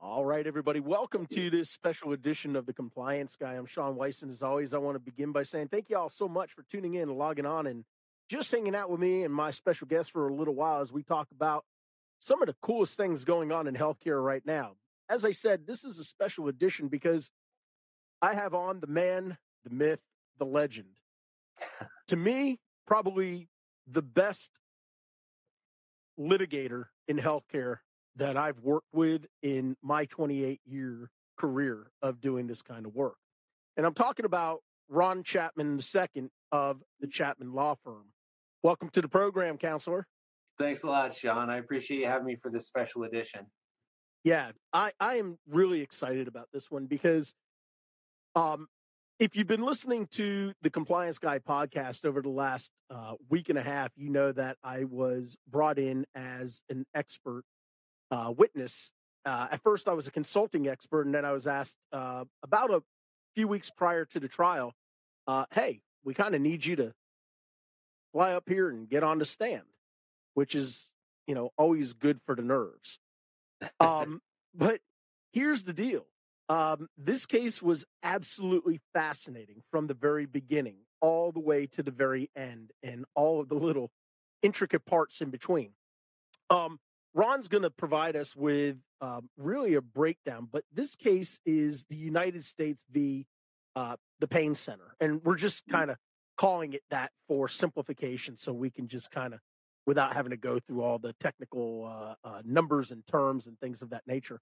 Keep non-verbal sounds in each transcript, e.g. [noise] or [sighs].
All right, everybody, welcome to this special edition of the Compliance Guy. I'm Sean Weiss, and as always, I want to begin by saying thank you all so much for tuning in and logging on and just hanging out with me and my special guest for a little while as we talk about some of the coolest things going on in healthcare right now. As I said, this is a special edition because I have on the man, the myth, the legend. to me, probably the best litigator in healthcare that I've worked with in my 28 year career of doing this kind of work. And I'm talking about Ron Chapman II of the Chapman Law Firm. Welcome to the program, counselor. Thanks a lot, Sean. I appreciate you having me for this special edition. Yeah, I, I am really excited about this one because um, if you've been listening to the Compliance Guy podcast over the last uh, week and a half, you know that I was brought in as an expert uh, witness. Uh, at first, I was a consulting expert, and then I was asked uh, about a few weeks prior to the trial, uh, "Hey, we kind of need you to fly up here and get on the stand," which is, you know, always good for the nerves. [laughs] Um, but here's the deal: um, this case was absolutely fascinating from the very beginning, all the way to the very end, and all of the little intricate parts in between. Um, Ron's going to provide us with um, really a breakdown, but this case is the United States v. Uh, the Pain Center, and we're just Mm-hmm. kind of calling it that for simplification, so we can just kind of, without having to go through all the technical uh, uh, numbers and terms and things of that nature.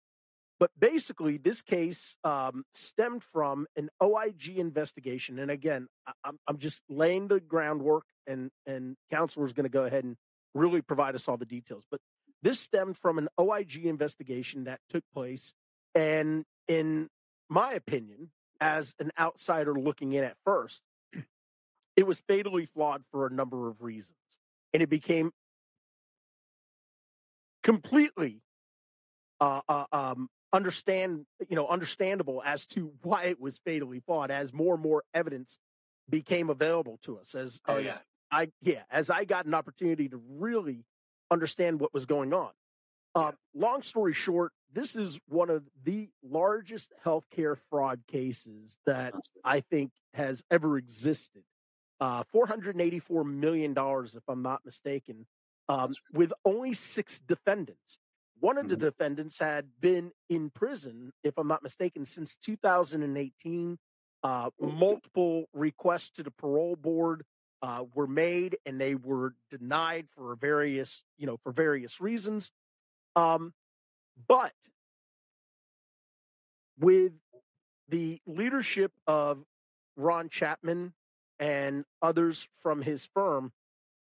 But basically, this case um, stemmed from an OIG investigation, and again, I- I'm, I'm just laying the groundwork, and and counselor is going to go ahead and really provide us all the details, but this stemmed from an OIG investigation that took place. And in my opinion, as an outsider looking in at first, it was fatally flawed for a number of reasons. And it became completely uh, uh, um, understand, you know, understandable as to why it was fatally flawed as more and more evidence became available to us as, Oh, as yeah. I yeah, as I got an opportunity to really understand what was going on. Uh, long story short, this is one of the largest healthcare fraud cases that I think has ever existed. Uh, $484 million, if I'm not mistaken, um, with only six defendants. One of the Mhm. defendants had been in prison, if I'm not mistaken, since 2018. Uh, multiple requests to the parole board uh, were made and they were denied for various, you know, for various reasons. Um, but with the leadership of Ron Chapman and others from his firm,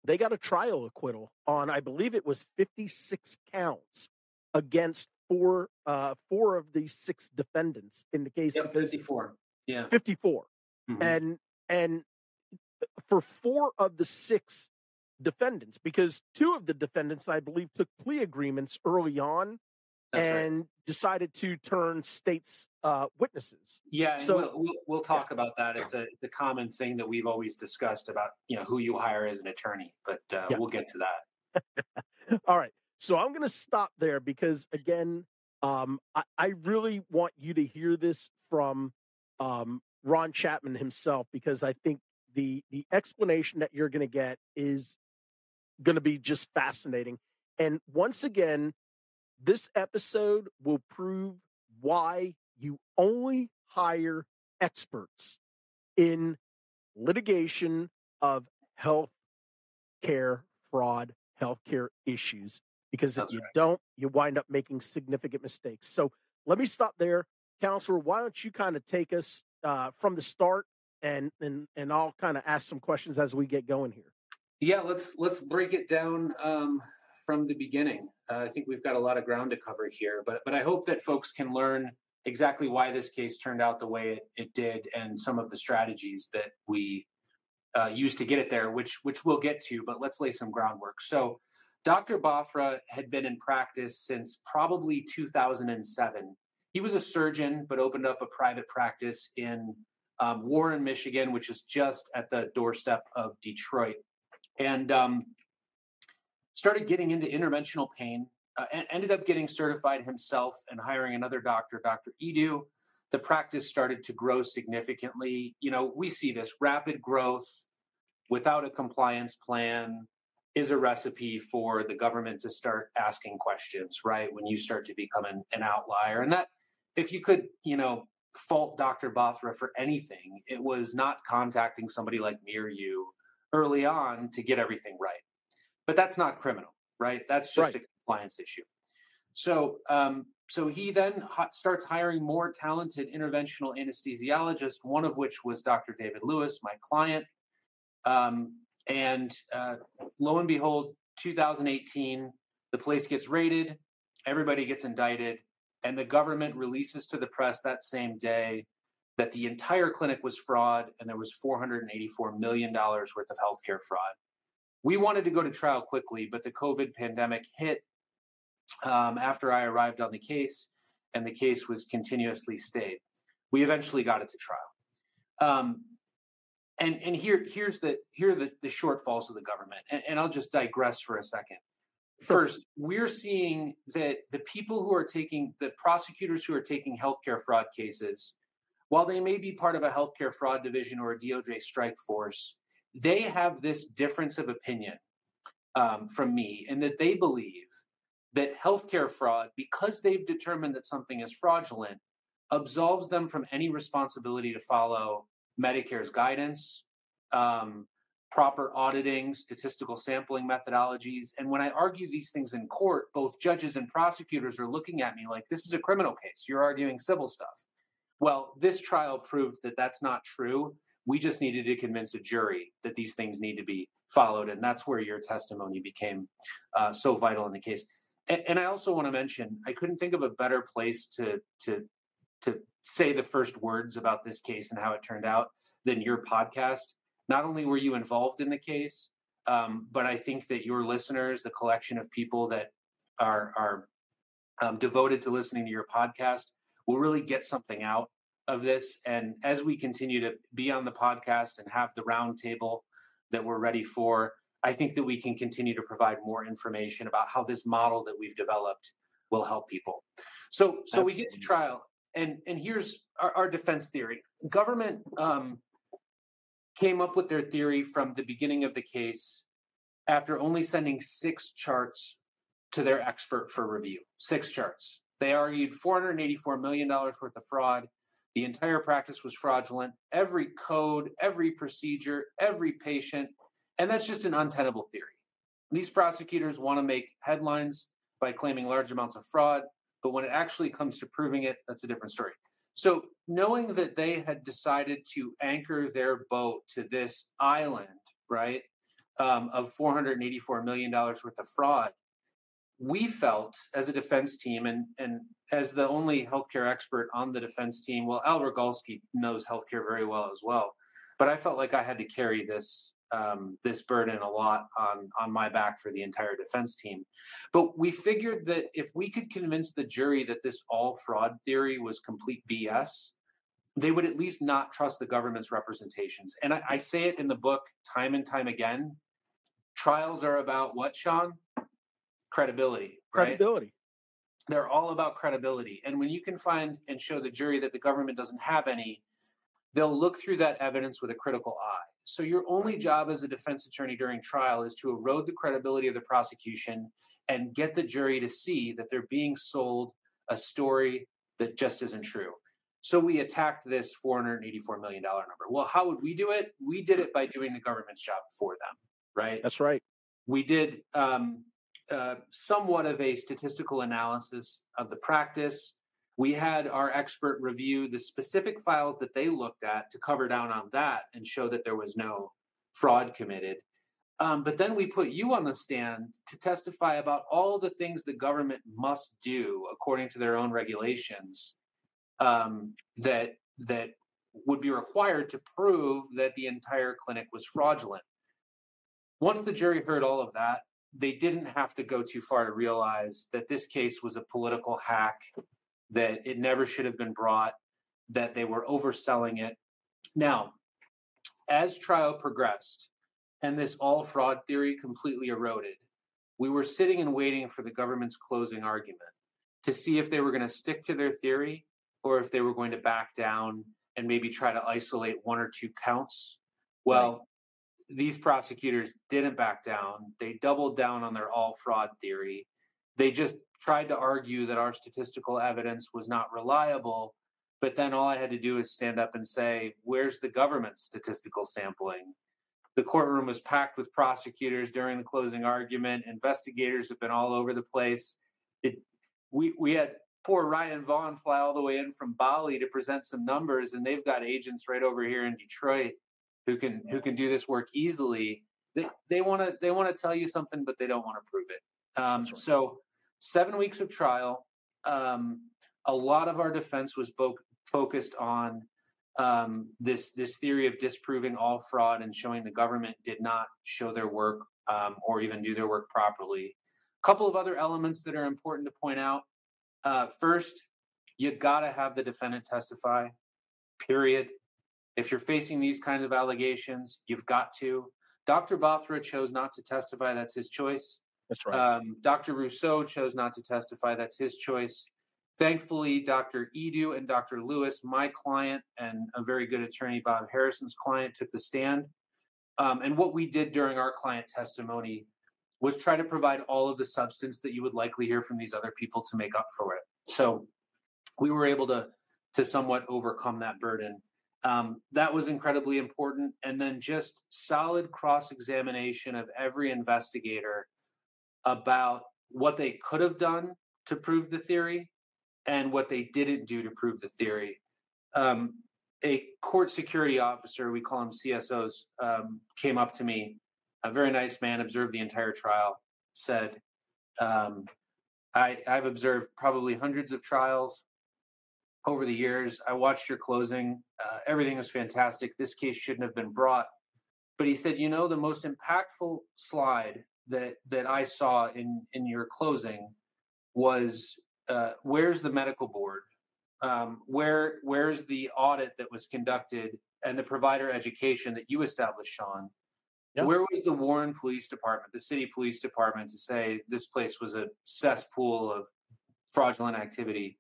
they got a trial acquittal on, I believe it was 56 counts against four, uh, four of the six defendants in the case. Yep, because 54. Yeah. 54 Mhm. and and for four of the six defendants because two of the defendants i believe took plea agreements early on That's right. and decided to turn states uh, witnesses Yeah, so- we'll, we'll, we'll talk about that. It's a, it's a common thing that we've always discussed about, you know, who you hire as an attorney, but uh, Yeah. we'll get to that. [laughs] all right so i'm going to stop there because again um, I, I really want you to hear this from um, ron chapman himself because i think the the explanation that you're going to get is going to be just fascinating and once again this episode will prove why you only hire experts in litigation of health care fraud healthcare issues because if That's you right. don't you wind up making significant mistakes so let me stop there counselor why don't you kind of take us uh, from the start and and and i'll kind of ask some questions as we get going here Yeah, let's let's break it down um, from the beginning. Uh, I think we've got a lot of ground to cover here, but but I hope that folks can learn exactly why this case turned out the way it, it did and some of the strategies that we uh, used to get it there, which which we'll get to. But let's lay some groundwork. So, Dr. Bothra had been in practice since probably 2007. He was a surgeon, but opened up a private practice in um, Warren, Michigan, which is just at the doorstep of Detroit and um, started getting into interventional pain. Uh, and ended up getting certified himself and hiring another doctor, Dr. Edu. The practice started to grow significantly. You know, we see this rapid growth without a compliance plan is a recipe for the government to start asking questions, right? When you start to become an, an outlier. And that, if you could, you know, fault Dr. Bothra for anything, it was not contacting somebody like me or you early on to get everything right. But that's not criminal, right? That's just right. a compliance issue. So, um, so he then ha- starts hiring more talented interventional anesthesiologists, one of which was Dr. David Lewis, my client. Um, and uh, lo and behold, 2018, the place gets raided, everybody gets indicted, and the government releases to the press that same day that the entire clinic was fraud and there was $484 million worth of healthcare fraud. We wanted to go to trial quickly, but the COVID pandemic hit um, after I arrived on the case, and the case was continuously stayed. We eventually got it to trial. Um, and and here here's the here are the, the shortfalls of the government. And, and I'll just digress for a second. First, we're seeing that the people who are taking the prosecutors who are taking healthcare fraud cases while they may be part of a healthcare fraud division or a DOJ strike force, they have this difference of opinion um, from me in that they believe that healthcare fraud, because they've determined that something is fraudulent, absolves them from any responsibility to follow Medicare's guidance, um, proper auditing, statistical sampling methodologies. And when I argue these things in court, both judges and prosecutors are looking at me like, this is a criminal case. You're arguing civil stuff. Well, this trial proved that that's not true. We just needed to convince a jury that these things need to be followed. And that's where your testimony became uh, so vital in the case. And, and I also want to mention, I couldn't think of a better place to, to, to say the first words about this case and how it turned out than your podcast. Not only were you involved in the case, um, but I think that your listeners, the collection of people that are, are um, devoted to listening to your podcast, we'll really get something out of this. And as we continue to be on the podcast and have the roundtable that we're ready for, I think that we can continue to provide more information about how this model that we've developed will help people. So, so Absolutely. we get to trial, and and here's our, our defense theory. Government um, came up with their theory from the beginning of the case after only sending six charts to their expert for review. Six charts. They argued $484 million worth of fraud. The entire practice was fraudulent. Every code, every procedure, every patient. And that's just an untenable theory. These prosecutors want to make headlines by claiming large amounts of fraud, but when it actually comes to proving it, that's a different story. So, knowing that they had decided to anchor their boat to this island, right, um, of $484 million worth of fraud, we felt as a defense team and and as the only healthcare expert on the defense team, well, Al Rogalski knows healthcare very well as well, but I felt like I had to carry this um, this burden a lot on on my back for the entire defense team. But we figured that if we could convince the jury that this all fraud theory was complete BS, they would at least not trust the government's representations. And I, I say it in the book time and time again. Trials are about what, Sean? credibility. Credibility. Right? They're all about credibility. And when you can find and show the jury that the government doesn't have any, they'll look through that evidence with a critical eye. So your only job as a defense attorney during trial is to erode the credibility of the prosecution and get the jury to see that they're being sold a story that just isn't true. So we attacked this $484 million number. Well, how would we do it? We did it by doing the government's job for them, right? That's right. We did um, uh, somewhat of a statistical analysis of the practice. We had our expert review the specific files that they looked at to cover down on that and show that there was no fraud committed. Um, but then we put you on the stand to testify about all the things the government must do according to their own regulations um, that that would be required to prove that the entire clinic was fraudulent. Once the jury heard all of that, they didn't have to go too far to realize that this case was a political hack, that it never should have been brought, that they were overselling it. Now, as trial progressed and this all fraud theory completely eroded, we were sitting and waiting for the government's closing argument to see if they were going to stick to their theory or if they were going to back down and maybe try to isolate one or two counts. Well, right. these prosecutors didn't back down. They doubled down on their all fraud theory. They just tried to argue that our statistical evidence was not reliable but then all I had to do is stand up and say, Where's the government's statistical sampling? The courtroom was packed with prosecutors during the closing argument. Investigators have been all over the place. It, we, we had poor Ryan Vaughn fly all the way in from Bali to present some numbers, and they've got agents right over here in Detroit who can who can do this work easily. They they want to they want to tell you something, but they don't want to prove it. Um, right. So seven weeks of trial. Um, a lot of our defense was both focused on um, this this theory of disproving all fraud and showing the government did not show their work um, or even do their work properly. A couple of other elements that are important to point out. Uh, first, you got to have the defendant testify. Period. If you're facing these kinds of allegations, you've got to. Dr. Bothra chose not to testify. That's his choice. That's right. Um, Dr. Russo chose not to testify. That's his choice. Thankfully, Dr. Edu and Dr. Lewis, my client and a very good attorney, Bob Harrison's client, took the stand. Um, and what we did during our client testimony was try to provide all of the substance that you would likely hear from these other people to make up for it. So we were able to to somewhat overcome that burden. Um, that was incredibly important. And then just solid cross examination of every investigator about what they could have done to prove the theory and what they didn't do to prove the theory. Um, a court security officer, we call them CSOs, um, came up to me, a very nice man, observed the entire trial, said, um, I, I've observed probably hundreds of trials over the years. I watched your closing. Uh, everything was fantastic. This case shouldn't have been brought. But he said, you know, the most impactful slide that that I saw in in your closing was uh, where's the medical board? Um, where where's the audit that was conducted and the provider education that you established, Sean? Yep. Where was the Warren Police Department, the city police department, to say this place was a cesspool of fraudulent activity?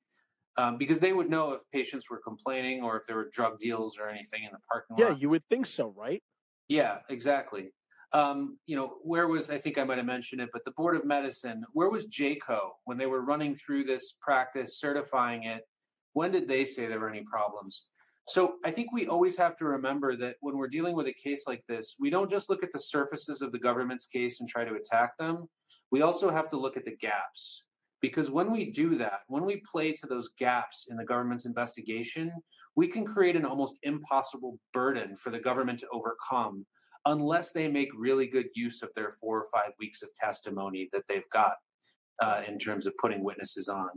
Um, because they would know if patients were complaining or if there were drug deals or anything in the parking lot. Yeah, you would think so, right? Yeah, exactly um, you know, where was I think I might have mentioned it, but the Board of Medicine, where was JCAHO when they were running through this practice, certifying it? When did they say there were any problems? So I think we always have to remember that when we're dealing with a case like this, we don't just look at the surfaces of the government's case and try to attack them. We also have to look at the gaps. Because when we do that, when we play to those gaps in the government's investigation, we can create an almost impossible burden for the government to overcome unless they make really good use of their four or five weeks of testimony that they've got uh, in terms of putting witnesses on.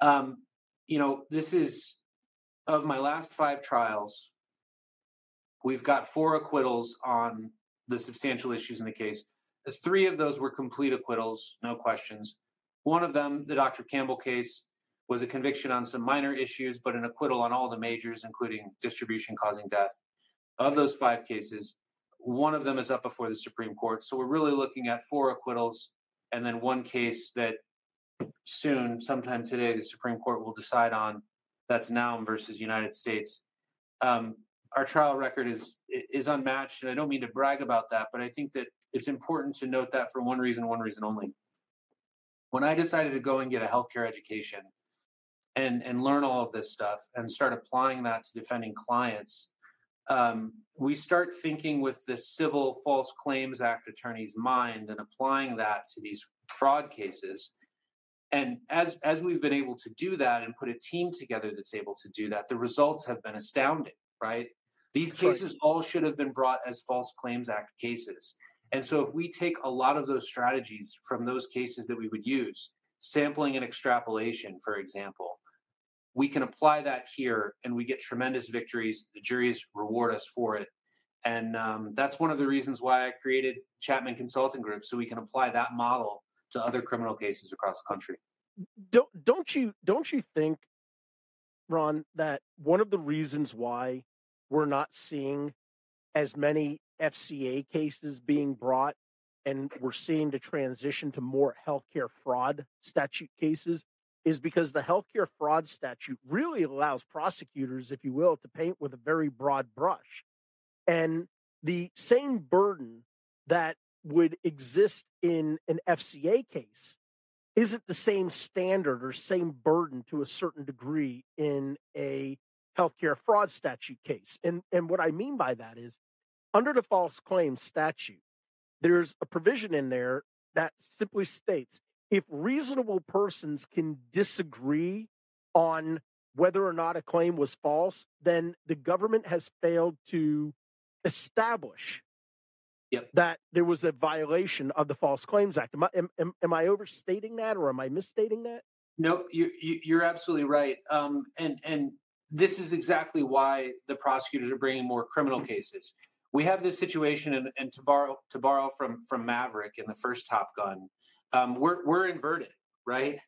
Um, you know, this is of my last five trials, we've got four acquittals on the substantial issues in the case. Three of those were complete acquittals, no questions. One of them, the Dr. Campbell case, was a conviction on some minor issues, but an acquittal on all the majors, including distribution causing death. Of those five cases, one of them is up before the Supreme Court. So we're really looking at four acquittals and then one case that soon, sometime today, the Supreme Court will decide on. That's Naum versus United States. Um, our trial record is is unmatched, and I don't mean to brag about that, but I think that it's important to note that for one reason, one reason only. When I decided to go and get a healthcare education and and learn all of this stuff and start applying that to defending clients, um, we start thinking with the Civil False Claims Act attorney's mind and applying that to these fraud cases. And as as we've been able to do that and put a team together that's able to do that, the results have been astounding, right? These that's cases right. all should have been brought as False Claims Act cases. And so if we take a lot of those strategies from those cases that we would use, sampling and extrapolation, for example, we can apply that here and we get tremendous victories. The juries reward us for it. And um, that's one of the reasons why I created Chapman Consulting Group, so we can apply that model to other criminal cases across the country. Don't don't you don't you think, Ron, that one of the reasons why we're not seeing as many FCA cases being brought and we're seeing the transition to more healthcare fraud statute cases is because the healthcare fraud statute really allows prosecutors, if you will, to paint with a very broad brush. And the same burden that would exist in an FCA case isn't the same standard or same burden to a certain degree in a healthcare fraud statute case. And and what I mean by that is under the false claims statute, there's a provision in there that simply states if reasonable persons can disagree on whether or not a claim was false, then the government has failed to establish yep. that there was a violation of the False Claims Act. Am I, am, am, am I overstating that or am I misstating that? No, you, you, are absolutely right. Um, and, and this is exactly why the prosecutors are bringing more criminal cases. We have this situation, and, and to borrow to borrow from from Maverick in the first Top Gun, um, we're we're inverted, right?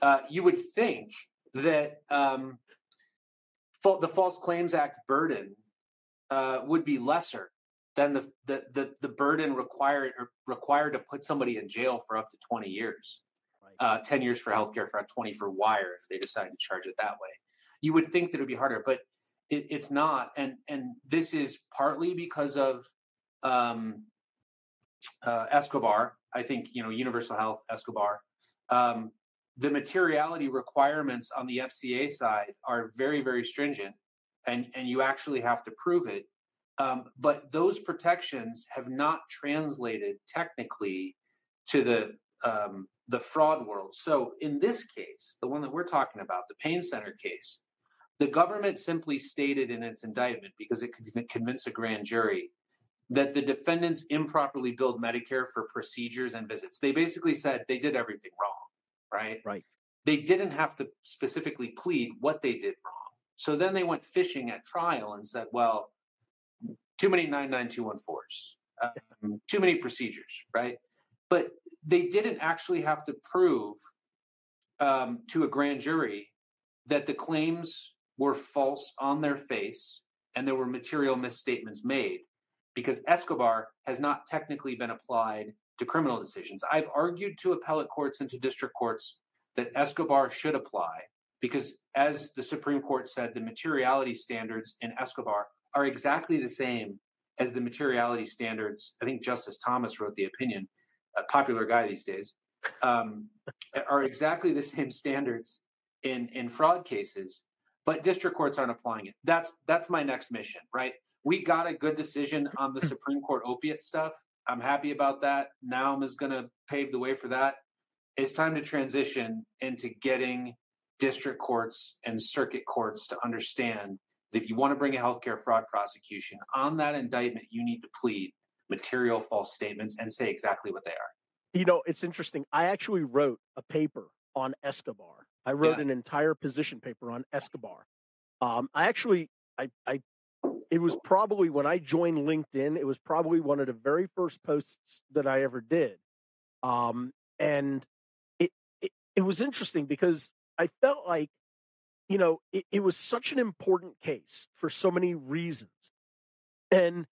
Uh, you would think that um, the False Claims Act burden uh, would be lesser than the, the the the, burden required required to put somebody in jail for up to 20 years, right. uh, 10 years for healthcare fraud, 20 for wire if they decide to charge it that way. You would think that it would be harder, but it, it's not, and and this is partly because of um, uh, Escobar. I think you know Universal Health Escobar. Um, the materiality requirements on the FCA side are very very stringent, and and you actually have to prove it. Um, but those protections have not translated technically to the um, the fraud world. So in this case, the one that we're talking about, the Pain Center case, the government simply stated in its indictment because it could convince a grand jury that the defendants improperly billed Medicare for procedures and visits. They basically said they did everything wrong, right? Right. They didn't have to specifically plead what they did wrong. So then they went fishing at trial and said, well, too many 99214s, um, too many procedures, right? But they didn't actually have to prove um, to a grand jury that the claims were false on their face and there were material misstatements made because Escobar has not technically been applied to criminal decisions. I've argued to appellate courts and to district courts that Escobar should apply because, as the Supreme Court said, the materiality standards in Escobar are exactly the same as the materiality standards. I think Justice Thomas wrote the opinion, a popular guy these days, um, [laughs] are exactly the same standards in in fraud cases but district courts aren't applying it. That's that's my next mission, right? We got a good decision on the Supreme Court opiate stuff. I'm happy about that. Naum is going to pave the way for that. It's time to transition into getting district courts and circuit courts to understand that if you want to bring a healthcare fraud prosecution on that indictment, you need to plead material false statements and say exactly what they are. You know, it's interesting. I actually wrote a paper on Escobar I wrote yeah. an entire position paper on Escobar. Um, I actually, I, I, it was probably when I joined LinkedIn. It was probably one of the very first posts that I ever did, um, and it, it, it was interesting because I felt like, you know, it, it was such an important case for so many reasons, and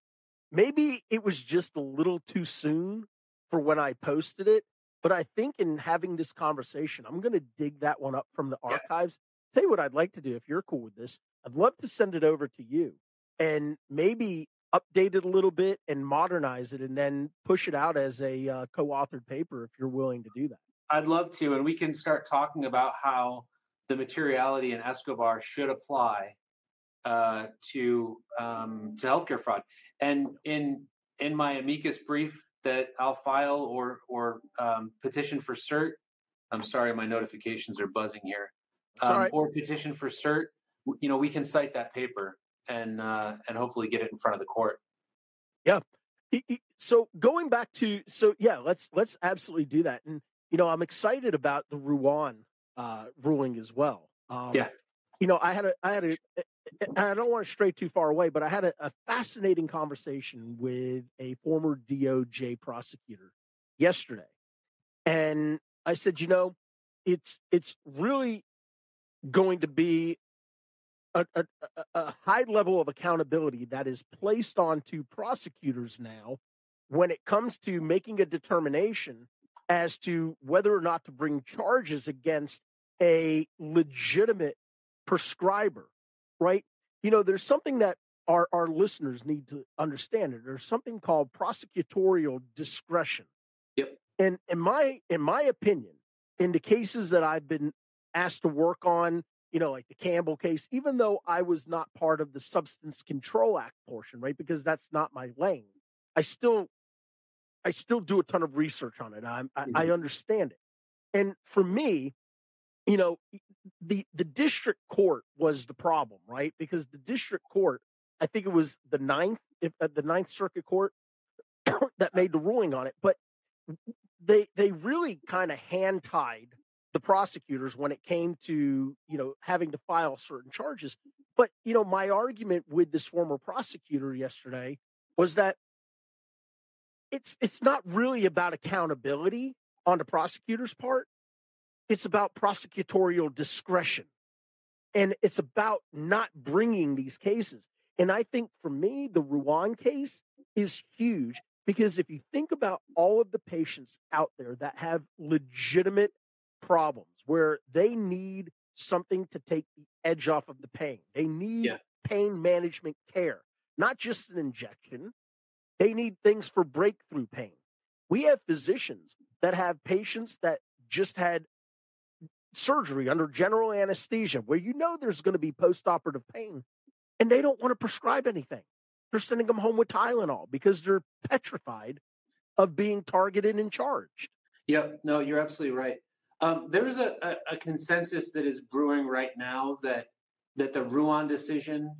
maybe it was just a little too soon for when I posted it. But I think in having this conversation, I'm going to dig that one up from the archives. Yeah. Tell you what I'd like to do if you're cool with this. I'd love to send it over to you and maybe update it a little bit and modernize it and then push it out as a uh, co-authored paper if you're willing to do that. I'd love to, and we can start talking about how the materiality in Escobar should apply uh, to um, to healthcare fraud. And in in my amicus brief that I'll file or or um, petition for cert. I'm sorry, my notifications are buzzing here. Um, right. Or petition for cert. You know, we can cite that paper and uh, and hopefully get it in front of the court. Yeah, So going back to so yeah, let's let's absolutely do that. And you know, I'm excited about the Ruan uh, ruling as well. Um, yeah. You know, I had a I had a I don't want to stray too far away, but I had a, a fascinating conversation with a former DOJ prosecutor yesterday, and I said, you know, it's it's really going to be a, a, a, high level of accountability that is placed onto prosecutors now when it comes to making a determination as to whether or not to bring charges against a legitimate prescriber, right? You know, there's something that our, our listeners need to understand. There's something called prosecutorial discretion. Yep. And in my in my opinion, in the cases that I've been asked to work on, you know, like the Campbell case, even though I was not part of the Substance Control Act portion, right? Because that's not my lane. I still I still do a ton of research on it. I, mm-hmm. I understand it. And for me, you know, the the district court was the problem, right? Because the district court, I think it was the ninth, if, uh, the ninth circuit court that made the ruling on it, but they they really kind of hand tied the prosecutors when it came to you know having to file certain charges. But you know, my argument with this former prosecutor yesterday was that it's it's not really about accountability on the prosecutor's part. It's about prosecutorial discretion. And it's about not bringing these cases. And I think for me, the Ruan case is huge because if you think about all of the patients out there that have legitimate problems where they need something to take the edge off of the pain, they need yeah. pain management care, not just an injection, they need things for breakthrough pain. We have physicians that have patients that just had surgery under general anesthesia where you know there's going to be postoperative pain and they don't want to prescribe anything. They're sending them home with Tylenol because they're petrified of being targeted and charged. Yep. No, you're absolutely right. Um, there is a, a, a, consensus that is brewing right now that that the Ruan decision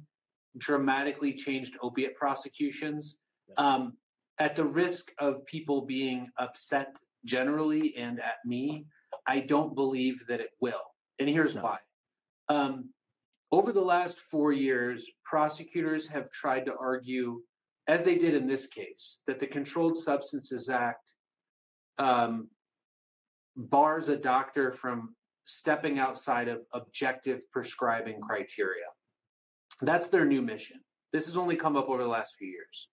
dramatically changed opiate prosecutions. Um, at the risk of people being upset generally and at me, I don't believe that it will. And here's no. why. Um, over the last four years, prosecutors have tried to argue, as they did in this case, that the Controlled Substances Act um, bars a doctor from stepping outside of objective prescribing criteria. That's their new mission. This has only come up over the last few years.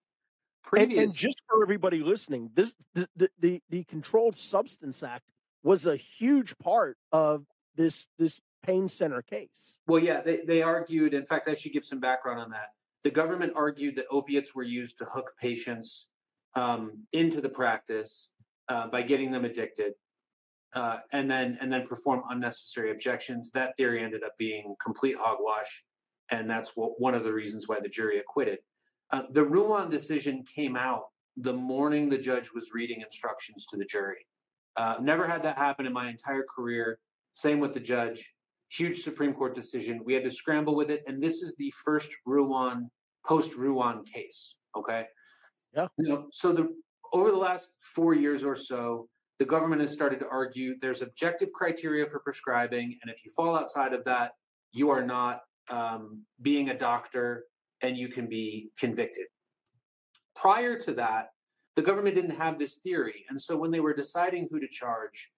Previous... And, and, just for everybody listening, this the, the, the the Controlled Substance Act was a huge part of this this pain center case. Well, yeah, they, they argued. In fact, I should give some background on that. The government argued that opiates were used to hook patients um, into the practice uh, by getting them addicted, uh, and then and then perform unnecessary objections. That theory ended up being complete hogwash, and that's what, one of the reasons why the jury acquitted. Uh, the Ruan decision came out the morning the judge was reading instructions to the jury. Uh, never had that happen in my entire career. Same with the judge. Huge Supreme Court decision. We had to scramble with it, and this is the first Ruan post Ruan case. Okay. Yeah. You know, so the over the last four years or so, the government has started to argue there's objective criteria for prescribing, and if you fall outside of that, you are not um, being a doctor and you can be convicted. Prior to that, the government didn't have this theory. And so when they were deciding who to charge,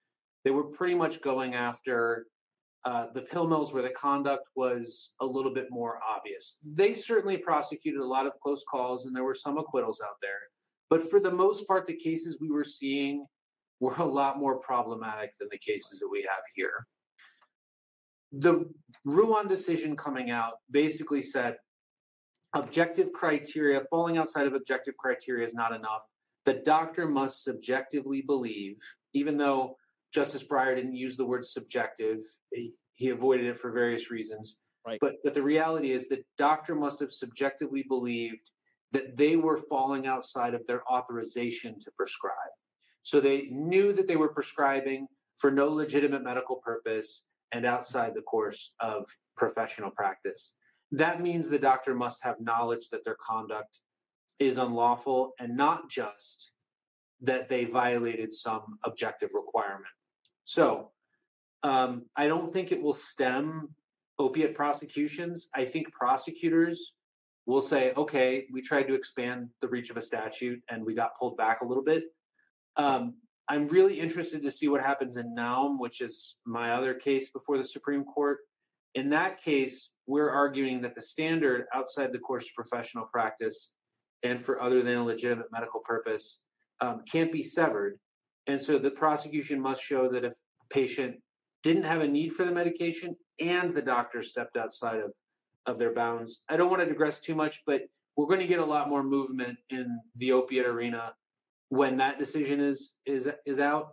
they were pretty much going after uh, the pill mills where the conduct was a little bit more obvious. They certainly prosecuted a lot of close calls and there were some acquittals out there. But for the most part, the cases we were seeing were a lot more problematic than the cases that we have here. The Ruan decision coming out basically said objective criteria, falling outside of objective criteria is not enough. The doctor must subjectively believe, even though Justice Breyer didn't use the word subjective, he, he avoided it for various reasons. Right. But but the reality is the doctor must have subjectively believed that they were falling outside of their authorization to prescribe. So they knew that they were prescribing for no legitimate medical purpose and outside the course of professional practice that means the doctor must have knowledge that their conduct is unlawful and not just that they violated some objective requirement. So um, I don't think it will stem opiate prosecutions. I think prosecutors will say, okay, we tried to expand the reach of a statute and we got pulled back a little bit. Um, I'm really interested to see what happens in Naum, which is my other case before the Supreme Court. In that case, we're arguing that the standard outside the course of professional practice and for other than a legitimate medical purpose um, can't be severed. And so the prosecution must show that if a patient didn't have a need for the medication and the doctor stepped outside of, of their bounds. I don't want to digress too much, but we're going to get a lot more movement in the opiate arena when that decision is is is out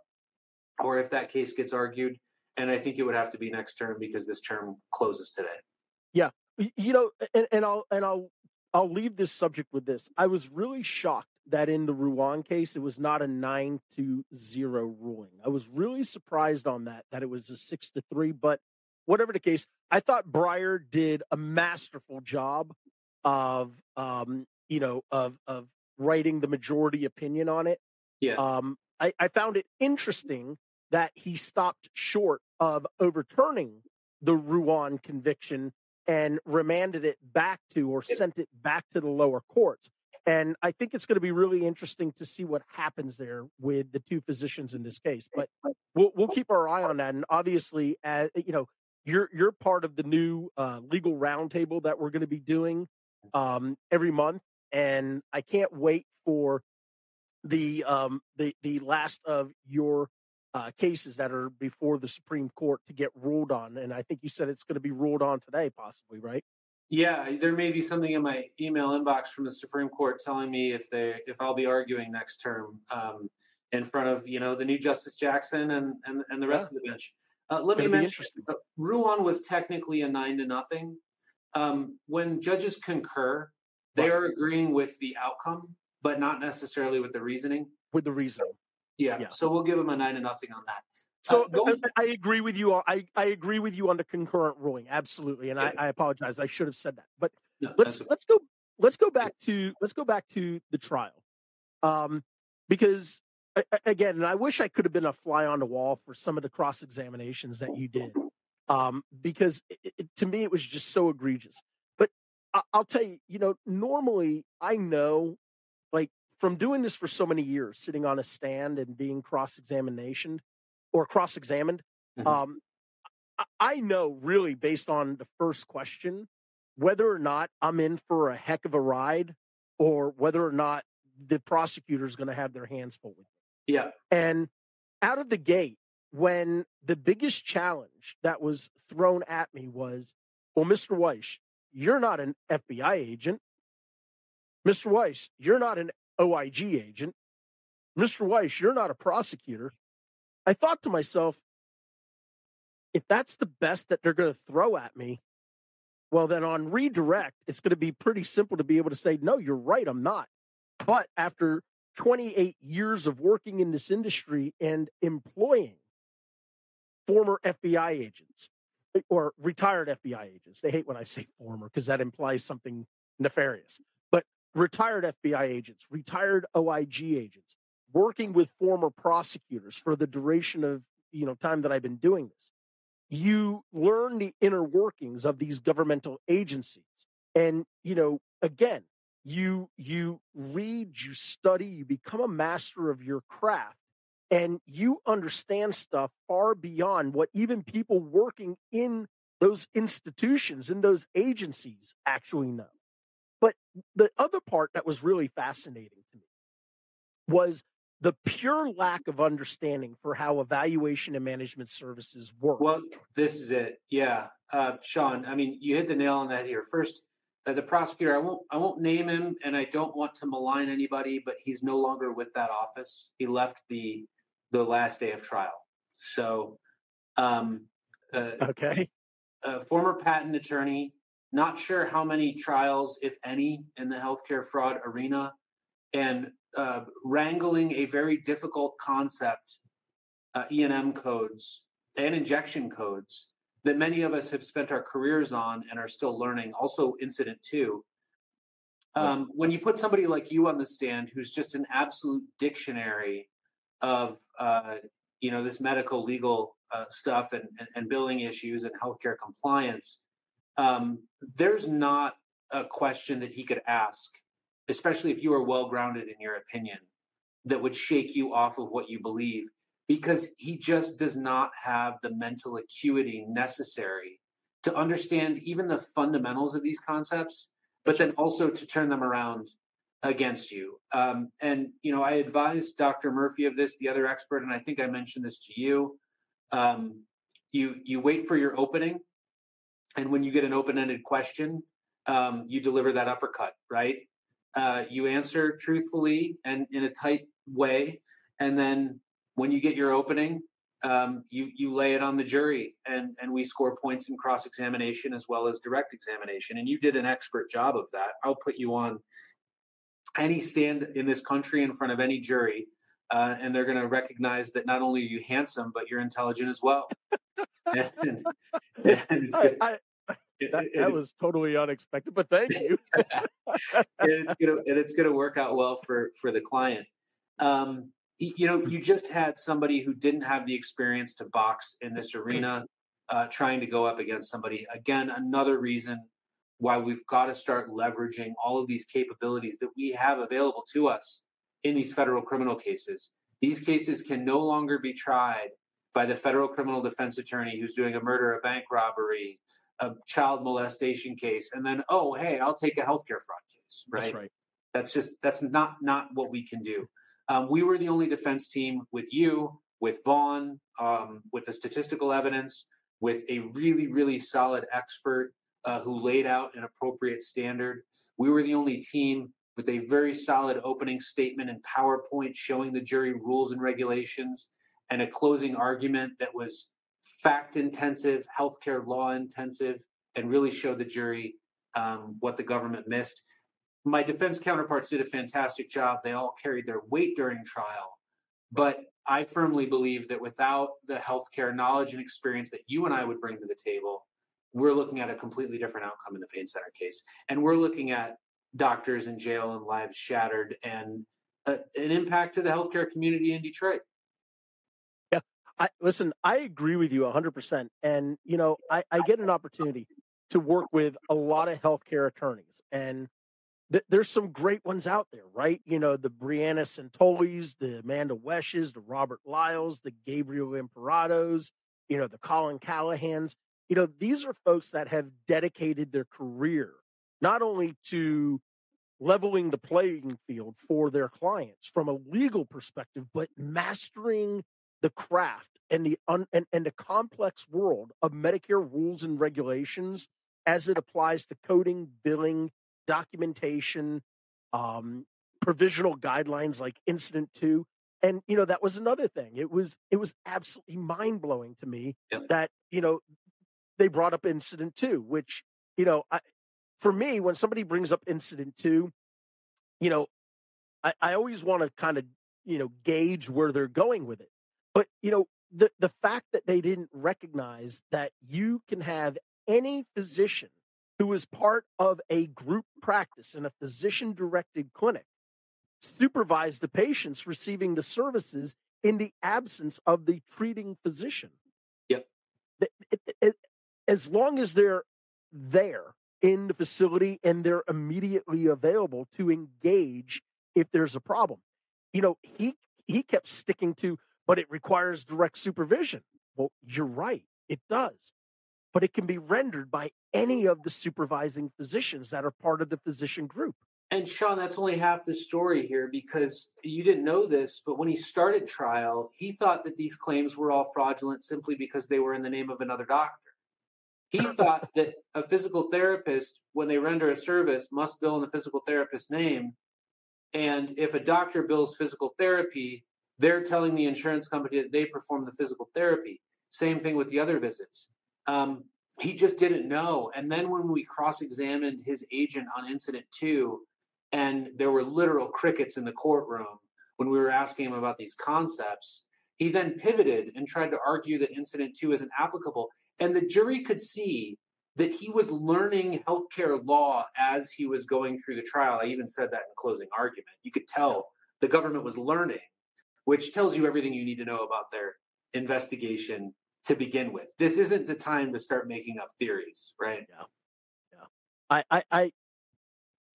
or if that case gets argued and i think it would have to be next term because this term closes today yeah you know and, and i'll and i'll i'll leave this subject with this i was really shocked that in the Ruan case, it was not a nine to zero ruling. I was really surprised on that, that it was a six to three. But whatever the case, I thought Breyer did a masterful job of, um, you know, of of writing the majority opinion on it. Yeah. Um, I, I found it interesting that he stopped short of overturning the Ruan conviction and remanded it back to or sent it back to the lower courts. And I think it's going to be really interesting to see what happens there with the two physicians in this case. But we'll we'll keep our eye on that. And obviously, as you know, you're you're part of the new uh, legal roundtable that we're going to be doing um, every month, and I can't wait for the um, the the last of your uh, cases that are before the Supreme Court to get ruled on. And I think you said it's going to be ruled on today, possibly, right? Yeah, there may be something in my email inbox from the Supreme Court telling me if they if I'll be arguing next term um, in front of you know the new Justice Jackson and and, and the rest yeah. of the bench. Uh, let me mention, uh, Ruan was technically a nine to nothing. Um, when judges concur, they are agreeing with the outcome, but not necessarily with the reasoning. With the reasoning. Yeah. yeah. So we'll give them a nine to nothing on that. So uh, I, I, agree with you. I, I agree with you on the concurrent ruling, absolutely. And I, I apologize. I should have said that. But no, let's let's go let's go back to let's go back to the trial, um, because again, and I wish I could have been a fly on the wall for some of the cross examinations that you did, um, because it, it, to me it was just so egregious. I'll tell you, you know, normally I know, like from doing this for so many years, sitting on a stand and being cross examination or cross examined. Mm-hmm. Um, I know really based on the first question whether or not I'm in for a heck of a ride or whether or not the prosecutor is going to have their hands full with me. Yeah. And out of the gate, when the biggest challenge that was thrown at me was, well, Mr. Weiss, you're not an FBI agent. Mr. Weiss, you're not an OIG agent. Mr. Weiss, you're not a prosecutor. I thought to myself, if that's the best that they're going to throw at me, well, then on redirect, it's going to be pretty simple to be able to say, no, you're right, I'm not. But after 28 years of working in this industry and employing former FBI agents or retired FBI agents, they hate when I say former because that implies something nefarious, but retired FBI agents, retired OIG agents, working with former prosecutors for the duration of you know time that I've been doing this, you learn the inner workings of these governmental agencies, and you know again you you read, you study, you become a master of your craft, and you understand stuff far beyond what even people working in those institutions in those agencies actually know. But the other part that was really fascinating to me was the pure lack of understanding for how evaluation and management services work. Well, this is it. Yeah, uh, Sean. I mean, you hit the nail on that here. First, uh, the prosecutor. I won't. I won't name him, and I don't want to malign anybody, but he's no longer with that office. He left the the last day of trial. So, um, uh, okay. A former patent attorney. Not sure how many trials, if any, in the healthcare fraud arena, and uh, wrangling a very difficult concept, uh, E&M codes and injection codes that many of us have spent our careers on and are still learning. Also, incident to. Um, when you put somebody like you on the stand, who's just an absolute dictionary of uh, you know this medical legal uh, stuff and, and, and, billing issues and healthcare compliance, um, there's not a question that he could ask, especially if you are well grounded in your opinion, that would shake you off of what you believe, because he just does not have the mental acuity necessary to understand even the fundamentals of these concepts, but then also to turn them around against you. Um, and you know, I advised Dr. Murphy of this, the other expert, and I think I mentioned this to you. Um, you you wait for your opening, and when you get an open-ended question, um, you deliver that uppercut, right? Uh, you answer truthfully and in a tight way, and then when you get your opening, um, you you lay it on the jury, and and we score points in cross examination as well as direct examination. And you did an expert job of that. I'll put you on any stand in this country in front of any jury, uh, and they're going to recognize that not only are you handsome, but you're intelligent as well. [laughs] and, and I, I, that, that was totally unexpected, but thank you. [laughs] [laughs] and it's gonna and it's gonna work out well for for the client. Um, you know, you just had somebody who didn't have the experience to box in this arena, uh, trying to go up against somebody. Again, another reason why we've got to start leveraging all of these capabilities that we have available to us in these federal criminal cases. These cases can no longer be tried by the federal criminal defense attorney who's doing a murder, a bank robbery, a child molestation case, and then, oh, hey, I'll take a healthcare fraud case, right? That's right. That's just that's not not what we can do. Um, we were the only defense team with you, with Vaughn, um, with the statistical evidence, with a really really solid expert uh, who laid out an appropriate standard. We were the only team with a very solid opening statement and PowerPoint showing the jury rules and regulations and a closing argument that was fact intensive, healthcare law intensive, and really showed the jury um, what the government missed. My defense counterparts did a fantastic job. They all carried their weight during trial. But I firmly believe that without the healthcare knowledge and experience that you and I would bring to the table, we're looking at a completely different outcome in the pain center case. And we're looking at doctors in jail and lives shattered and a, an impact to the healthcare community in Detroit. Yeah, I listen. I agree with you 100%. And you know, I, I get an opportunity to work with a lot of healthcare attorneys, and th- there's some great ones out there, right? You know, the Brianna Santolis, the Amanda Weshes, the Robert Liles, the Gabriel Imperatos, you know, the Colin Callahans you know, these are folks that have dedicated their career not only to leveling the playing field for their clients from a legal perspective, but mastering the craft and the un, and, and the complex world of Medicare rules and regulations as it applies to coding, billing, documentation, um, provisional guidelines like incident to. And you know that was another thing. It was it was absolutely mind blowing to me yep. that you know they brought up incident to, which, you know, I, for me, when somebody brings up incident to, you know, I, I always want to kind of, you know, gauge where they're going with it. But, you know, the, the fact that they didn't recognize that you can have any physician who is part of a group practice in a physician directed clinic supervise the patients receiving the services in the absence of the treating physician. Yep. It, it, it, as long as they're there in the facility and they're immediately available to engage if there's a problem. You know, he he kept sticking to, but it requires direct supervision. Well, you're right, it does. But it can be rendered by any of the supervising physicians that are part of the physician group. And Sean, that's only half the story here because you didn't know this, but when he started trial, he thought that these claims were all fraudulent simply because they were in the name of another doctor. He thought that a physical therapist, when they render a service, must bill in the physical therapist's name. And if a doctor bills physical therapy, they're telling the insurance company that they perform the physical therapy. Same thing with the other visits. Um, he just didn't know. And then when we cross examined his agent on incident to, and there were literal crickets in the courtroom when we were asking him about these concepts, he then pivoted and tried to argue that incident to isn't applicable. And the jury could see that he was learning healthcare law as he was going through the trial. I even said that in closing argument. You could tell the government was learning, which tells you everything you need to know about their investigation to begin with. This isn't the time to start making up theories, right? Yeah. Yeah. I, I, I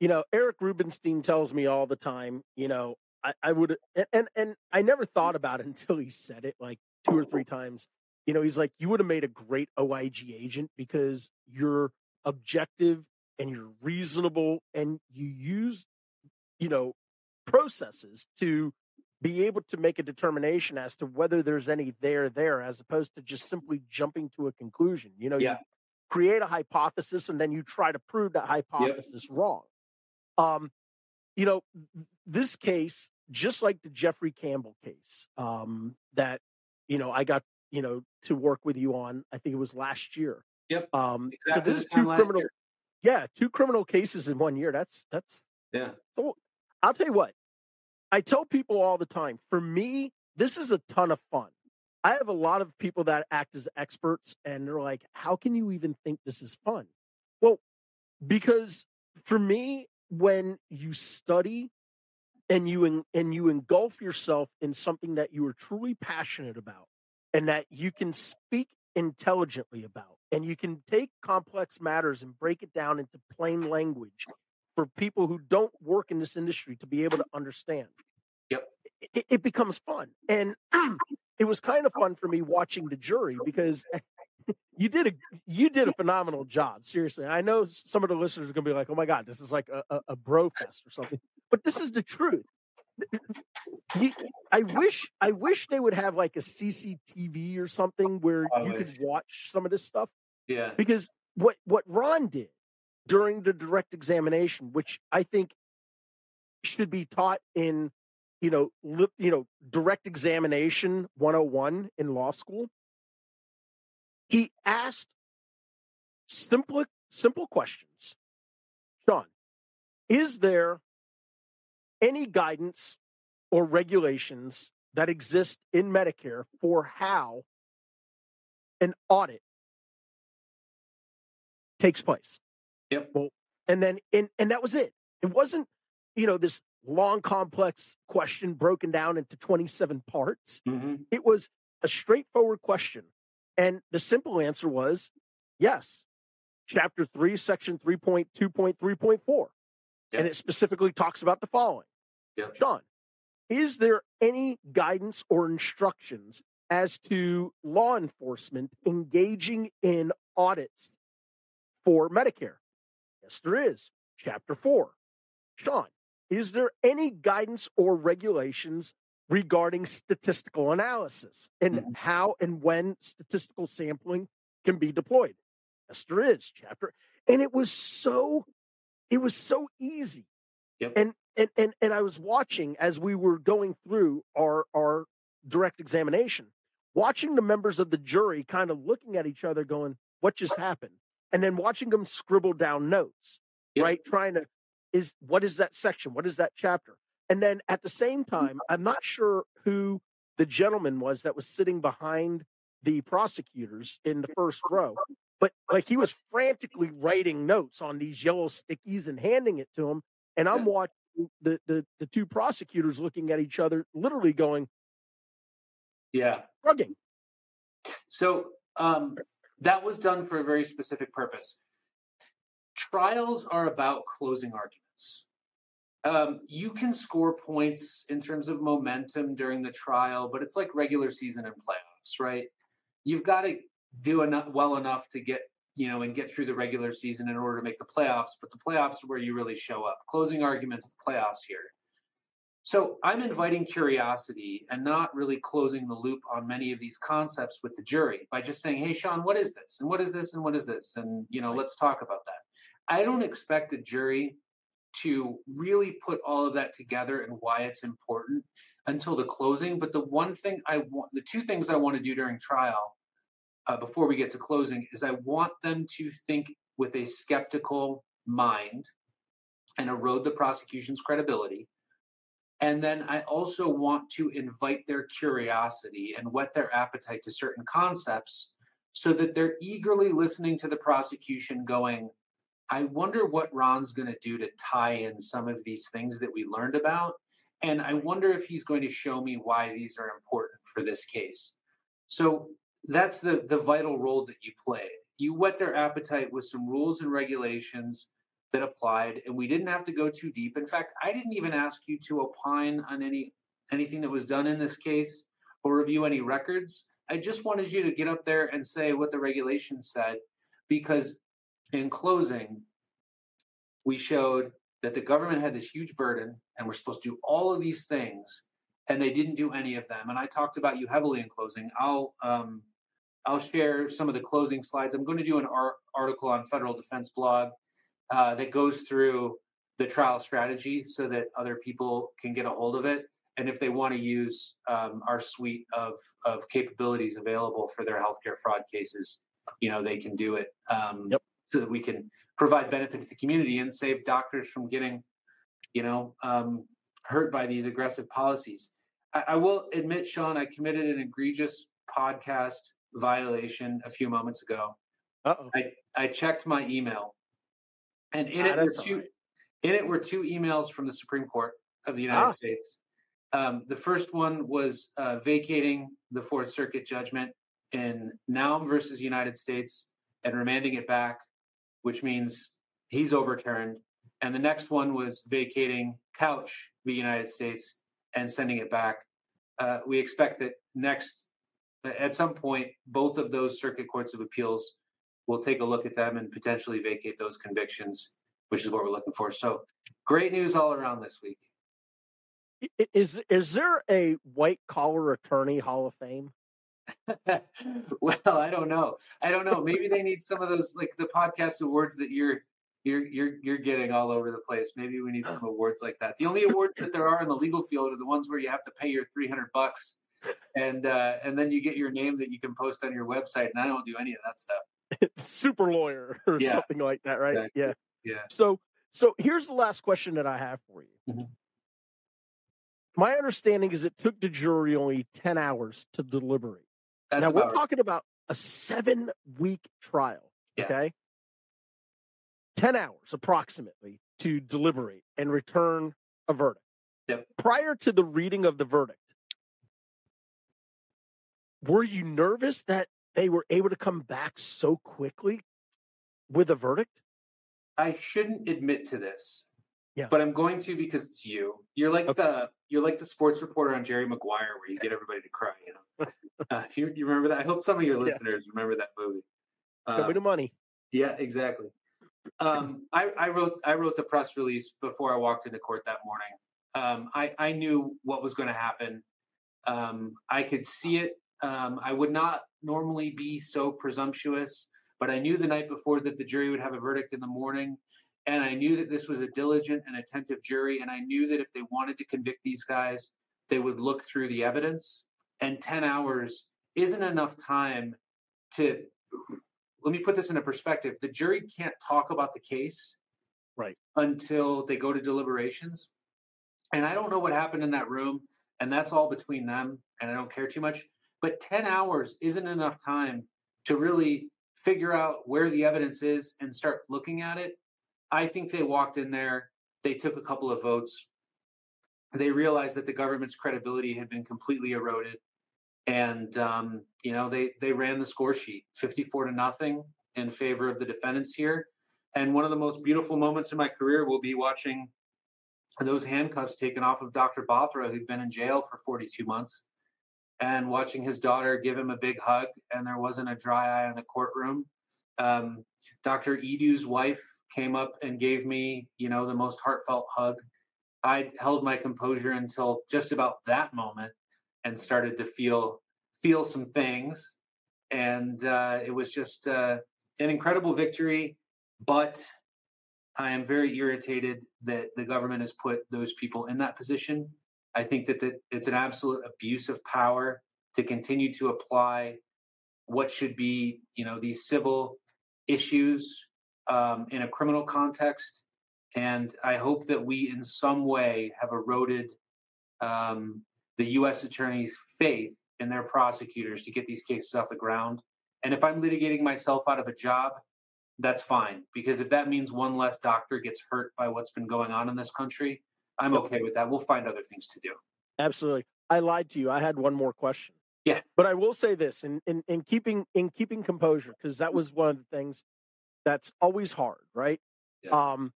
you know, Eric Rubenstein tells me all the time, you know, I, I would, and, and I never thought about it [laughs] until he said it like two or three times. You know, he's like, you would have made a great OIG agent because you're objective and you're reasonable and you use, you know, processes to be able to make a determination as to whether there's any there there as opposed to just simply jumping to a conclusion. You know, Yeah. you create a hypothesis and then you try to prove that hypothesis wrong. Um, you know, this case, just like the Jeffrey Campbell case, um, that you know I got you know to work with you on. I think it was last year. Yep, Um, exactly so this this is two criminal. year. Yeah, two criminal cases in one year. That's that's Yeah. so I'll tell you what. I tell people all the time, for me, this is a ton of fun. I have a lot of people that act as experts and they're like, how can you even think this is fun? Well, because for me, when you study and you en- and you engulf yourself in something that you are truly passionate about and that you can speak intelligently about and you can take complex matters and break it down into plain language for people who don't work in this industry to be able to understand. Yep. It, it becomes fun. And [clears throat] it was kind of fun for me watching the jury because [laughs] you did a you did a phenomenal job. Seriously. I know some of the listeners are gonna be like, oh my God, this is like a, a, a bro fest or something. But this is the truth. You, I wish I wish they would have like a CCTV or something where I you could watch some of this stuff Yeah. because what what Ron did during the direct examination, which I think should be taught in you know li, you know direct examination 101 in law school, he asked simple simple questions. Sean, is there any guidance or regulations that exist in Medicare for how an audit takes place? Yep. Well, and then and and that was it. It wasn't, you know, this long complex question broken down into 27 parts. hmm It was a straightforward question. And the simple answer was yes. Chapter 3, section 3.2.3.4. Yeah. And it specifically talks about the following. Yep. Sean, is there any guidance or instructions as to law enforcement engaging in audits for Medicare? Yes, there is. Chapter 4. Sean, is there any guidance or regulations regarding statistical analysis and Mhm. how and when statistical sampling can be deployed? Yes, there is. Chapter. And it was so it was so easy. Yep. And and and and I was watching as we were going through our our direct examination, watching the members of the jury kind of looking at each other, going, "What just happened?" And then watching them scribble down notes, Yep. right? Trying to is what is that section? What is that chapter? And then at the same hmm. time, I'm not sure who the gentleman was that was sitting behind the prosecutors in the first row, but like he was frantically writing notes on these yellow stickies and handing it to him. And I'm watching the, the the two prosecutors looking at each other, literally going, Yeah. shrugging. So um, that was done for a very specific purpose. Trials are about closing arguments. Um, you can score points in terms of momentum during the trial, but it's like regular season and playoffs, right? You've got to do enough well enough to get you know and get through the regular season in order to make the playoffs. But the playoffs are where you really show up. Closing arguments, the playoffs here. So I'm inviting curiosity and not really closing the loop on many of these concepts with the jury by just saying, "Hey, Sean, what is this? And what is this? And what is this? And you know, let's talk about that." I don't expect a jury to really put all of that together and why it's important until the closing. But the one thing I want, the two things I want to do during trial uh, before we get to closing is I want them to think with a skeptical mind and erode the prosecution's credibility. And then I also want to invite their curiosity and whet their appetite to certain concepts so that they're eagerly listening to the prosecution going, I wonder what Ron's going to do to tie in some of these things that we learned about. And I wonder if he's going to show me why these are important for this case. So that's the, the vital role that you played. You whet their appetite with some rules and regulations that applied, and we didn't have to go too deep. In fact, I didn't even ask you to opine on any anything that was done in this case or review any records. I just wanted you to get up there and say what the regulations said, because in closing, we showed that the government had this huge burden and we're supposed to do all of these things and they didn't do any of them and i talked about you heavily in closing i'll um, i'll share some of the closing slides i'm going to do an ar- article on federal defense blog uh, that goes through the trial strategy so that other people can get a hold of it and if they want to use um, our suite of, of capabilities available for their healthcare fraud cases you know they can do it um, yep. so that we can provide benefit to the community and save doctors from getting, you know, um, hurt by these aggressive policies. I, I, will admit, Sean, I committed an egregious podcast violation a few moments ago. Uh-oh. I, I checked my email, and in ah, it were two right. in it were two emails from the Supreme Court of the United ah. States. Um, the first one was uh, vacating the Fourth Circuit judgment in Naum versus United States and remanding it back which means he's overturned. And the next one was vacating Couch the United States and sending it back. Uh, we expect that next, at some point, both of those circuit courts of appeals will take a look at them and potentially vacate those convictions, which is what we're looking for. So, great news all around this week. Is is there a white collar attorney Hall of Fame? [laughs] well, I don't know. I don't know. Maybe they need some of those like the podcast awards that you're you're you're you're getting all over the place. Maybe we need some [sighs] awards like that. The only awards that there are in the legal field are the ones where you have to pay your 300 bucks and uh and then you get your name that you can post on your website and I don't do any of that stuff. [laughs] Super lawyer or yeah. something like that, right? Exactly. Yeah. Yeah. So so here's the last question that I have for you. Mm-hmm. My understanding is it took the jury only 10 hours to deliberate. That's now we're right. talking about a seven week trial. Yeah. Okay. 10 hours approximately to deliberate and return a verdict. Yep. Prior to the reading of the verdict, were you nervous that they were able to come back so quickly with a verdict? I shouldn't admit to this, yeah. But I'm going to because it's you. You're like okay. the you're like the sports reporter on Jerry Maguire, where you get everybody to cry. You know, [laughs] uh, you, you remember that? I hope some of your listeners yeah. remember that movie. Show me the money. Yeah, exactly. [laughs] Um, I, I wrote I wrote the press release before I walked into court that morning. Um, I I knew what was going to happen. Um, I could see it. Um, I would not normally be so presumptuous, but I knew the night before that the jury would have a verdict in the morning. And I knew that this was a diligent and attentive jury. And I knew that if they wanted to convict these guys, they would look through the evidence. And 10 hours isn't enough time to, let me put this into perspective. The jury can't talk about the case right until they go to deliberations. And I don't know what happened in that room. And that's all between them. And I don't care too much. But 10 hours isn't enough time to really figure out where the evidence is and start looking at it I think they walked in there, they took a couple of votes, they realized that the government's credibility had been completely eroded, and um, you know they they ran the score sheet, 54 to nothing in favor of the defendants here. And one of the most beautiful moments in my career will be watching those handcuffs taken off of Dr. Bothra, who'd been in jail for 42 months, and watching his daughter give him a big hug, and there wasn't a dry eye in the courtroom. Um, Dr. Edu's wife came up and gave me, you know, the most heartfelt hug. I held my composure until just about that moment and started to feel feel some things. And uh, it was just uh, an incredible victory. But I am very irritated that the government has put those people in that position. I think that the, it's an absolute abuse of power to continue to apply what should be, you know, these civil issues um, in a criminal context. And I hope that we, in some way, have eroded um, the U.S. attorney's faith in their prosecutors to get these cases off the ground. And if I'm litigating myself out of a job, that's fine because if that means one less doctor gets hurt by what's been going on in this country, I'm okay with that. We'll find other things to do. Absolutely. I lied to you. I had one more question. Yeah. But I will say this in, in, in keeping in keeping composure, because that was one of the things that's always hard, right? Yeah. Um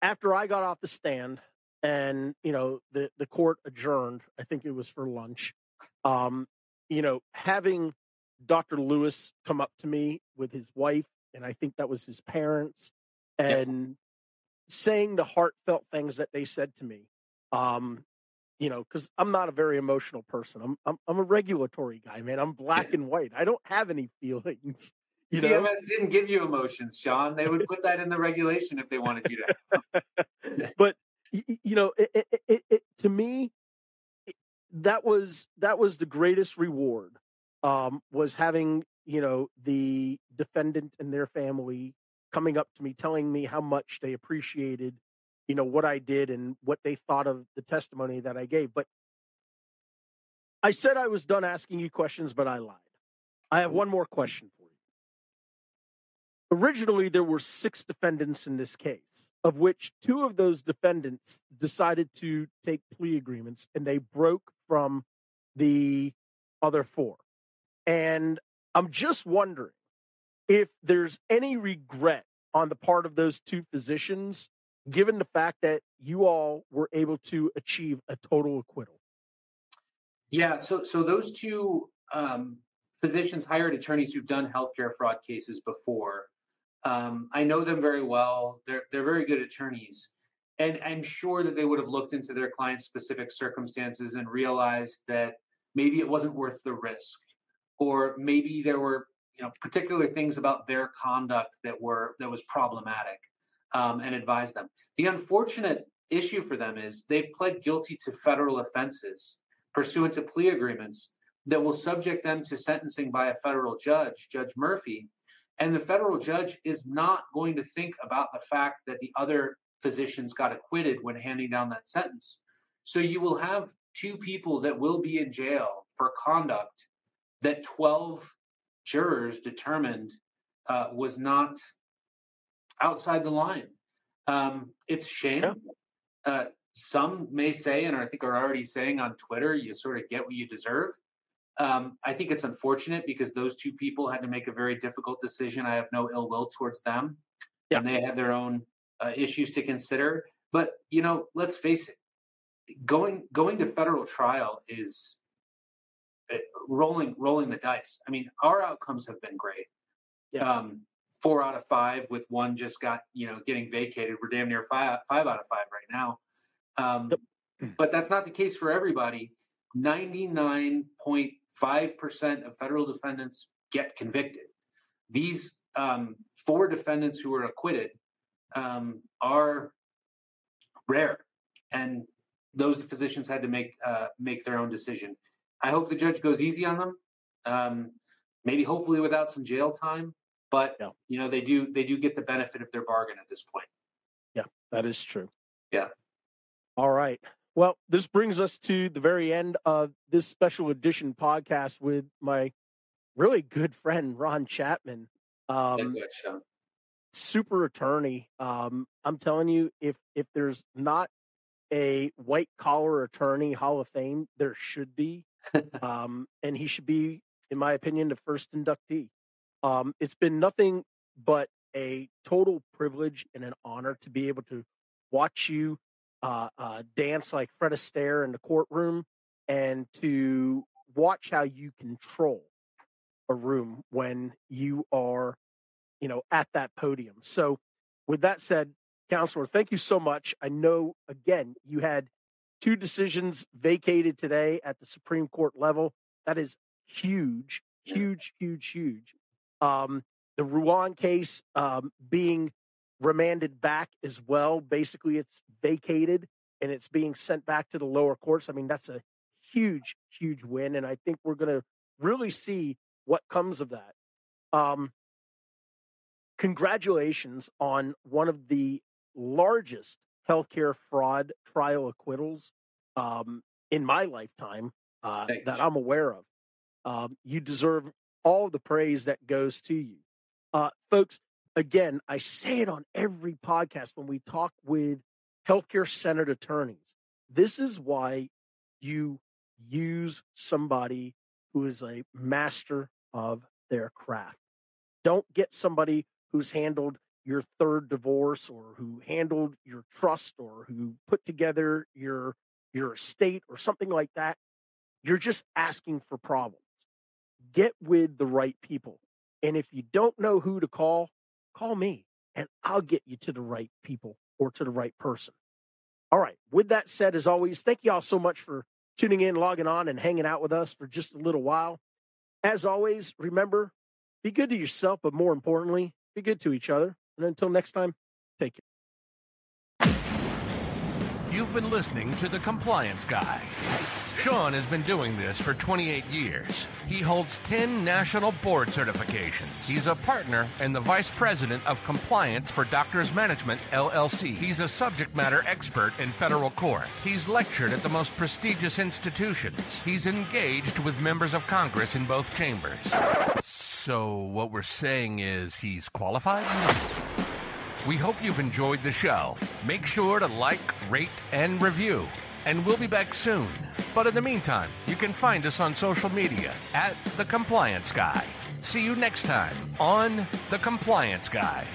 after I got off the stand and you know the, the court adjourned, I think it was for lunch. Um, you know, having Dr. Lewis come up to me with his wife, and I think that was his parents, and saying the heartfelt things that they said to me. Um, you know, because I'm not a very emotional person. I'm, I'm I'm a regulatory guy, man. I'm black and white. I don't have any [laughs] feelings. You know? CMS didn't give you emotions, Sean. They would put that in the regulation if they wanted you to. [laughs] but you know, it, it, it, it, to me, that was that was the greatest reward. Um, was having you know the defendant and their family coming up to me, telling me how much they appreciated, you know, what I did and what they thought of the testimony that I gave. But I said I was done asking you questions, but I lied. I have one more question for you. Originally, there were six defendants in this case, of which two of those defendants decided to take plea agreements and they broke from the other four. And I'm just wondering if there's any regret on the part of those two physicians, given the fact that you all were able to achieve a total acquittal. Yeah, so so those two um, physicians hired attorneys who've done healthcare fraud cases before. Um, I know them very well. They're they're very good attorneys, and I'm sure that they would have looked into their client's specific circumstances and realized that maybe it wasn't worth the risk, or maybe there were you know particular things about their conduct that were that was problematic, um, and advised them. The unfortunate issue for them is they've pled guilty to federal offenses pursuant to plea agreements that will subject them to sentencing by a federal judge, Judge Murphy. And the federal judge is not going to think about the fact that the other physicians got acquitted when handing down that sentence. So you will have two people that will be in jail for conduct that 12 jurors determined uh, was not outside the line. Um, it's a shame. Yeah. Uh, some may say, and I think are already saying on Twitter, you sort of get what you deserve. Um, I think it's unfortunate because those two people had to make a very difficult decision. I have no ill will towards them, Yeah. and they had their own uh, issues to consider. But you know, let's face it, going going to federal trial is rolling rolling the dice. I mean, our outcomes have been great. Yes. Um, four out of five, with one just got you know getting vacated. We're damn near five five out of five right now. Um, Yep. [clears throat] but that's not the case for everybody. Ninety nine point five percent of federal defendants get convicted. These um, four defendants who were acquitted um, are rare, and those physicians had to make uh, make their own decision. I hope the judge goes easy on them. Um, maybe hopefully without some jail time, but Yeah. you know they do they do get the benefit of their bargain at this point. Yeah, that is true. Yeah. All right. Well, this brings us to the very end of this special edition podcast with my really good friend Ron Chapman. Um, super attorney. Um, I'm telling you, if if there's not a white collar attorney Hall of Fame, there should be, um, and he should be, in my opinion, the first inductee. Um, it's been nothing but a total privilege and an honor to be able to watch you uh, uh, dance like Fred Astaire in the courtroom, and to watch how you control a room when you are you know, at that podium. So, with that said, counselor, thank you so much. I know, again, you had two decisions vacated today at the Supreme Court level. That is huge, huge, huge, huge. Um, the Ruan case um, being remanded back as well. Basically, it's vacated and it's being sent back to the lower courts. I mean, that's a huge, huge win. And I think we're going to really see what comes of that. Um, congratulations on one of the largest healthcare fraud trial acquittals um, in my lifetime uh, that I'm aware of. Um, you deserve all the praise that goes to you. Uh, folks, again, I say it on every podcast when we talk with healthcare centered attorneys. This is why you use somebody who is a master of their craft. Don't get somebody who's handled your third divorce or who handled your trust or who put together your your estate or something like that. You're just asking for problems. Get with the right people. And if you don't know who to call, call me and I'll get you to the right people or to the right person. All right. With that said, as always, thank you all so much for tuning in, logging on, and hanging out with us for just a little while. As always, remember be good to yourself, but more importantly, be good to each other. And until next time, take care. You've been listening to The Compliance Guy. Sean has been doing this for 28 years. He holds 10 national board certifications. He's a partner and the vice president of compliance for Doctors Management LLC. He's a subject matter expert in federal court. He's lectured at the most prestigious institutions. He's engaged with members of Congress in both chambers. So, what we're saying is he's qualified? We hope you've enjoyed the show. Make sure to like, rate, and review. And we'll be back soon. But in the meantime, you can find us on social media at The Compliance Guy. See you next time on The Compliance Guy.